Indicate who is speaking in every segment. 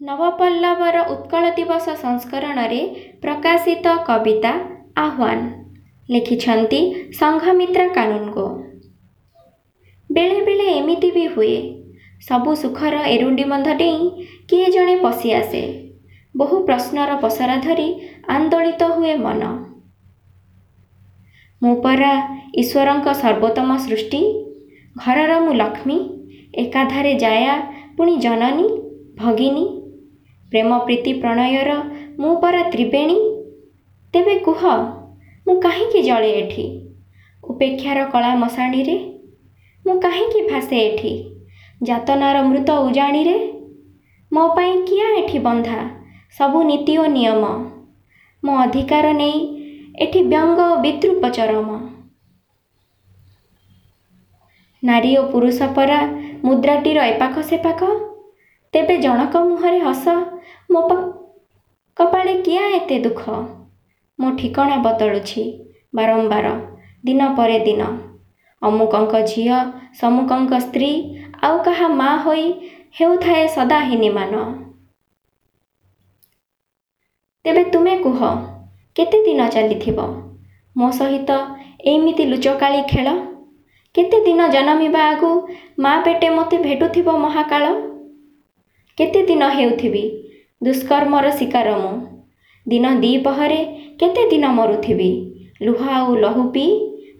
Speaker 1: ନବପଲ୍ଲବର ଉତ୍କଳ ଦିବସ ସଂସ୍କରଣରେ ପ୍ରକାଶିତ କବିତା ଆହ୍ୱାନ ଲେଖିଛନ୍ତି ସଂଘମିତ୍ରା କାନୁନଗୋ ବେଳେ ବେଳେ ଏମିତି ବି ହୁଏ ସବୁ ସୁଖର ଏରୁଣ୍ଡି ବନ୍ଧ ଡେଇଁ କିଏ ଜଣେ ପଶିଆସେ ବହୁ ପ୍ରଶ୍ନର ପସରା ଧରି ଆନ୍ଦୋଳିତ ହୁଏ ମନ ମୁଁ ପରା ଈଶ୍ୱରଙ୍କ ସର୍ବୋତ୍ତମ ସୃଷ୍ଟି ଘରର ମୁଁ ଲକ୍ଷ୍ମୀ ଏକାଧାରେ ଜାୟା ପୁଣି ଜନନୀ ଭଗିନୀ ପ୍ରେମ ପ୍ରୀତି ପ୍ରଣୟର ମୁଁ ପରା ତ୍ରିବେଣୀ? ତେବେ କୁହ ମୁଁ କାହିଁକି ଜଳେ ଏଠି? ଉପେକ୍ଷାର କଳା ମଶାଣିରେ? ମୁଁ କାହିଁକି ଭାସେ ଏଠି? ଯାତନାର ମୃତ ଉଜାଣିରେ? ମୋ ପାଇଁ କିଆ ଏଠି ବନ୍ଧା? ସବୁ ନୀତି ଓ ନିୟମ। ମୋ ଅଧିକାର ନେଇ ଏଠି ବ୍ୟଙ୍ଗ ଓ ବିଦ୍ରୂପ ଚରମ। ନାରୀ ଓ ପୁରୁଷ ପରା ମୁଦ୍ରାଟିର ଏପାଖ ସେପାଖ। ତେବେ ଜଣକ ମୁହଁରେ ହସ ମୋ କପାଳେ କିଆ ଏତେ ଦୁଃଖ? ମୋ ଠିକଣା ବଦଳୁଛି ବାରମ୍ବାର ଦିନ ପରେ ଦିନ। ଅମୁକଙ୍କ ଝିଅ ସମୁକଙ୍କ ସ୍ତ୍ରୀ ଆଉ କାହା ମା ହୋଇ ହେଉଥାଏ ସଦା ହୀନିମାନ। ତେବେ ତୁମେ କୁହ କେତେ ଦିନ ଚାଲିଥିବ? ମୋ ସହିତ ଏଇମିତି ଲୁଚକାଳି ଖେଳ? କେତେ ଦିନ ଜନମିବା ଆଗୁ ମା ପେଟେ ମୋତେ ଭେଟୁଥିବ ମହାକାଳ? କେତେ ଦିନ ହେଉଥିବି ଦୁଷ୍କର୍ମର ଶିକାର ମୁଁ। ଦିନ ଦ୍ୱିପହରେ କେତେ ଦିନ ମରୁଥିବି? ଲୁହ ଆଉ ଲହୁ ପିଇ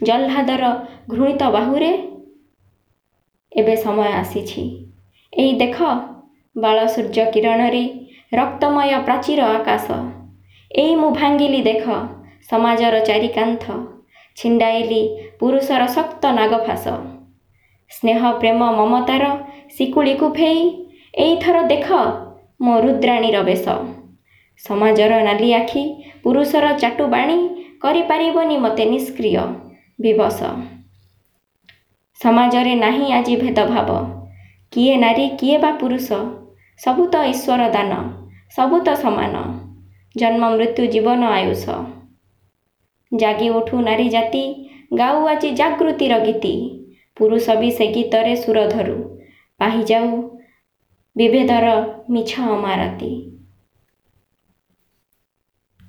Speaker 1: ଜହ୍ଲାଦର ଘୃଣିତ ବାହୁରେ? ଏବେ ସମୟ ଆସିଛି। ଏଇ ଦେଖ ବାଳ ସୂର୍ଯ୍ୟ କିରଣରେ ରକ୍ତମୟ ପ୍ରାଚୀର ଆକାଶ। ଏଇ ମୁଁ ଭାଙ୍ଗିଲି ଦେଖ ସମାଜର ଚାରିକାନ୍ଥ। ଛିଣ୍ଡାଇଲି ପୁରୁଷର ଶକ୍ତ ନାଗଫାସ ସ୍ନେହ ପ୍ରେମ ମମତାର ଶିକୁଳିକୁ ଫେଇ ଏଇଥର ଦେଖ ମୋ ରୁଦ୍ରାଣୀର ବେଶ। ସମାଜର ନାଲି ଆଖି ପୁରୁଷର ଚାଟୁବାଣୀ କରିପାରିବନି ମୋତେ ନିଷ୍କ୍ରିୟ ବିବଶ। ସମାଜରେ ନାହିଁ ଆଜି ଭେଦଭାବ। କିଏ ନାରୀ କିଏ ବା ପୁରୁଷ ସବୁ ତ ଈଶ୍ୱର ଦାନ ସବୁ ତ ସମାନ। ଜନ୍ମ ମୃତ୍ୟୁ ଜୀବନ ଆୟୁଷ। ଜାଗି ଉଠୁ ନାରୀ ଜାତି ଗାଉ ଆଜି ଜାଗୃତିର ଗୀତି। ପୁରୁଷ ବି ସେ ଗୀତରେ ସୁର ଧରୁ ପାହିଯାଉ ବିଭେଦର ମିଛ ଅମାରତି।